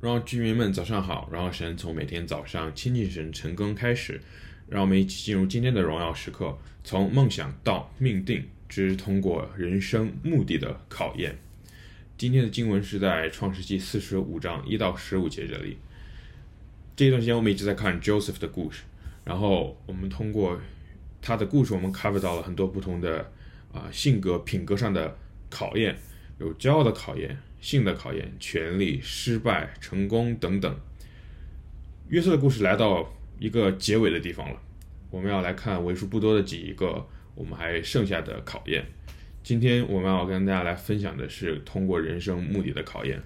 让居民们早上好，让神从每天早上亲近神晨更开始，让我们一起进入今天的荣耀时刻，从梦想到命定，之通过人生目的的考验。今天的经文是在创世纪四十五章一到十五节这里。这一段时间我们一直在看 Joseph 的故事，然后我们通过他的故事，我们 cover 到了很多不同的啊、性格品格上的考验，有骄傲的考验。性的考验、权力、失败、成功等等。约瑟的故事来到一个结尾的地方了，我们要来看为数不多的几个我们还剩下的考验。今天我们要跟大家来分享的是通过人生目的的考验。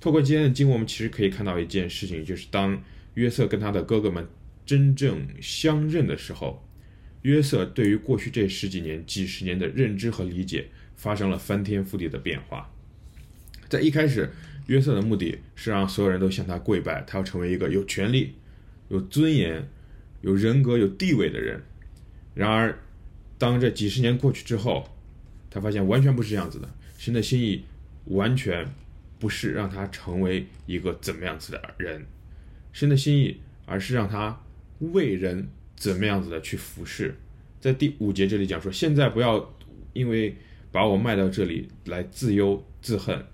透过今天的经，我们其实可以看到一件事情，就是当约瑟跟他的哥哥们真正相认的时候，约瑟对于过去这十几年、几十年的认知和理解发生了翻天覆地的变化。在一开始，约瑟的目的是让所有人都向他跪拜，他要成为一个有权力、有尊严、有人格、有地位的人。然而，当这几十年过去之后，他发现完全不是这样子的。神的心意完全不是让他成为一个怎么样子的人，神的心意而是让他为人怎么样子的去服侍。在第五节这里讲说：“现在不要因为把我卖到这里来自忧自恨。”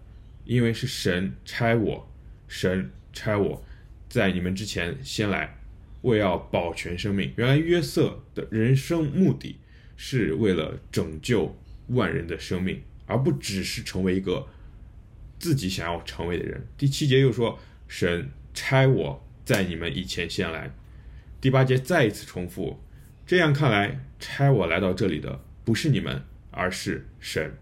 因为是神差我，神差我，在你们之前先来，为要保全生命。原来约瑟的人生目的是为了拯救万人的生命，而不只是成为一个自己想要成为的人。第七节又说，神差我在你们以前先来。第八节再一次重复，这样看来，差我来到这里的不是你们，而是神。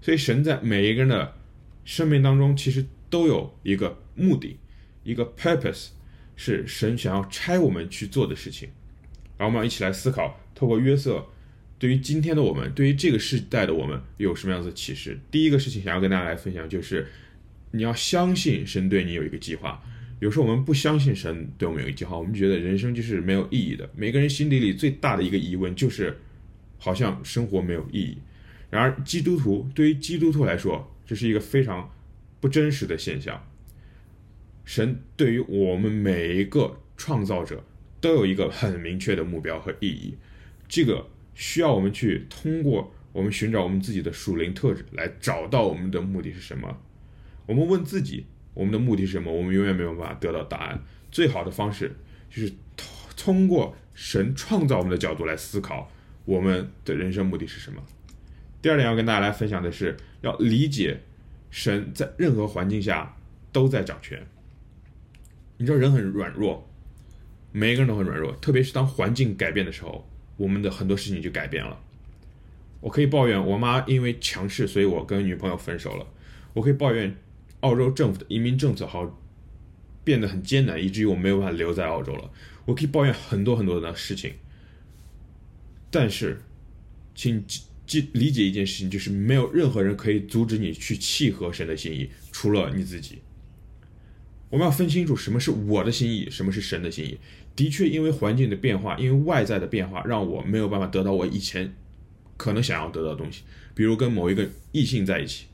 所以神在每一个人的。生命当中其实都有一个目的，一个 purpose，是神想要差我们去做的事情。然后我们要一起来思考，透过约瑟，对于今天的我们，对于这个时代的我们，有什么样子的启示？第一个事情想要跟大家来分享，就是你要相信神对你有一个计划。有时候我们不相信神对我们有一个计划，我们觉得人生就是没有意义的。每个人心底里最大的一个疑问就是，好像生活没有意义。然而基督徒，对于基督徒来说，这是一个非常不真实的现象。神对于我们每一个创造者都有一个很明确的目标和意义，这个需要我们去通过我们寻找我们自己的属灵特质来找到我们的目的是什么。我们问自己我们的目的是什么，我们永远没有办法得到答案。最好的方式就是通过神创造我们的角度来思考我们的人生目的是什么。第二点要跟大家来分享的是，要理解神在任何环境下都在掌权。你知道人很软弱，每一个人都很软弱，特别是当环境改变的时候，我们的很多事情就改变了。我可以抱怨我妈因为强势，所以我跟女朋友分手了。我可以抱怨澳洲政府的移民政策好变得很艰难，以至于我没有办法留在澳洲了。我可以抱怨很多很多的事情，但是，请。记理解一件事情，就是没有任何人可以阻止你去契合神的心意，除了你自己。我们要分清楚什么是我的心意，什么是神的心意。的确，因为环境的变化，因为外在的变化，让我没有办法得到我以前可能想要得到的东西。比如跟某一个异性在一起，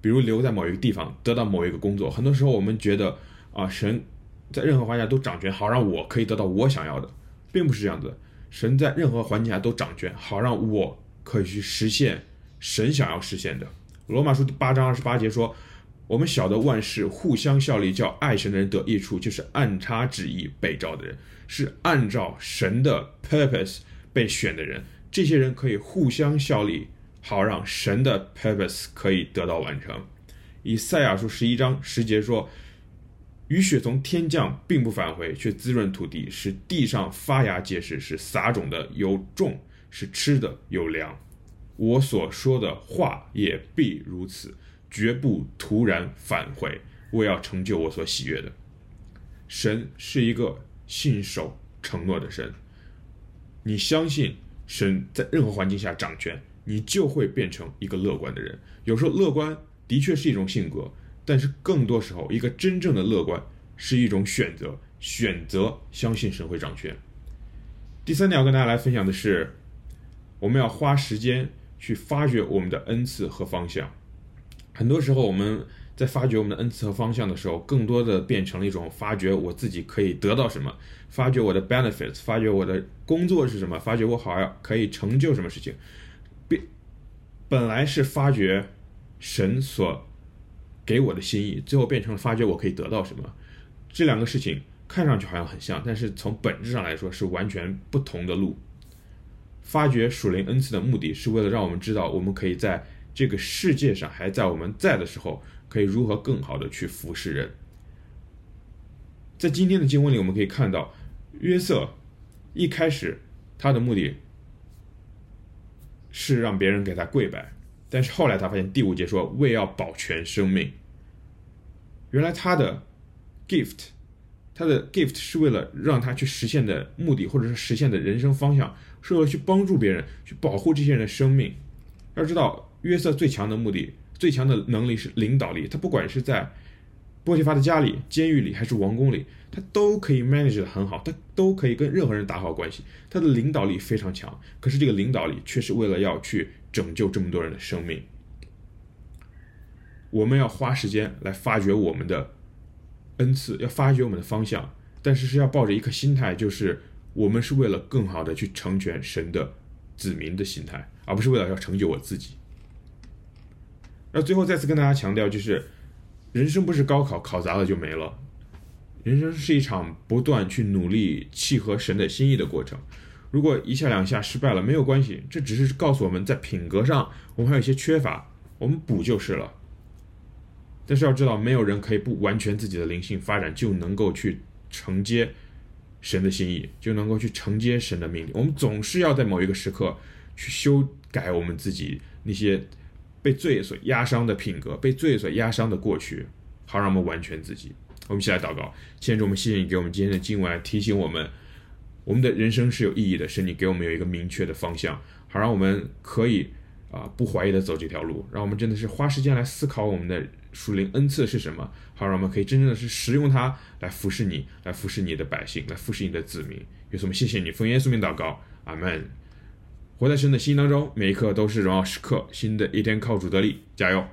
比如留在某一个地方，得到某一个工作。很多时候，我们觉得啊，神在任何环境下都掌权，好让我可以得到我想要的，并不是这样子。神在任何环境下都掌权，好让我。可以去实现神想要实现的。罗马书第八章二十八节说：“我们晓得万事互相效力，叫爱神的人得益处，就是按他旨意被召的人，是按照神的 purpose 被选的人。这些人可以互相效力，好让神的 purpose 可以得到完成。”以赛亚书十一章十节说：“雨雪从天降，并不返回，却滋润土地，使地上发芽结实，使撒种的有种。”是吃的有粮，我所说的话也必如此，绝不突然返回。我要成就我所喜悦的。神是一个信守承诺的神，你相信神在任何环境下掌权，你就会变成一个乐观的人。有时候乐观的确是一种性格，但是更多时候，一个真正的乐观是一种选择，选择相信神会掌权。第三点要跟大家来分享的是。我们要花时间去发掘我们的恩赐和方向。很多时候，我们在发掘我们的恩赐和方向的时候，更多的变成了一种发掘我自己可以得到什么，发掘我的 benefits，发掘我的工作是什么，发掘我好像可以成就什么事情。变本来是发掘神所给我的心意，最后变成了发掘我可以得到什么。这两个事情看上去好像很像，但是从本质上来说是完全不同的路。发掘属灵恩赐的目的是为了让我们知道，我们可以在这个世界上还在我们在的时候。可以如何更好的去服侍人？在今天的经文里，我们可以看到约瑟一开始他的目的是让别人给他跪拜，但是后来他发现第五节说为要保全生命。原来他的 gift，他的 gift 是为了让他去实现的目的，或者是实现的人生方向，是为了去帮助别人，去保护这些人的生命。要知道约瑟最强的目的。最强的能力是领导力，他不管是在波提法的家里、监狱里，还是王宫里，他都可以 manage 得很好，他都可以跟任何人打好关系，他的领导力非常强。可是这个领导力却是为了要去拯救这么多人的生命。我们要花时间来发掘我们的恩赐，要发掘我们的方向，但是是要抱着一颗心态，就是我们是为了更好的去成全神的子民的心态，而不是为了要成就我自己。那最后再次跟大家强调，就是人生不是高考，考砸了就没了。人生是一场不断去努力契合神的心意的过程。如果一下两下失败了，没有关系，这只是告诉我们在品格上我们还有一些缺乏，我们补就是了。但是要知道，没有人可以不完全自己的灵性发展就能够去承接神的心意，就能够去承接神的命令。我们总是要在某一个时刻去修改我们自己那些。被罪所压伤的品格，被罪所压伤的过去，好让我们完全自己。我们一起来祷告，现在我们谢谢你给我们今天的经文，提醒我们，我们的人生是有意义的，是你给我们有一个明确的方向，好让我们可以啊、不怀疑的走这条路，让我们真的是花时间来思考我们的属灵恩赐是什么，好让我们可以真正的是使用它来服侍你，来服侍你的百姓，来服侍你的子民。耶稣，我们谢谢你，奉耶稣名祷告，阿门。活在神的心当中，每一刻都是荣耀时刻。新的一天靠主得力，加油！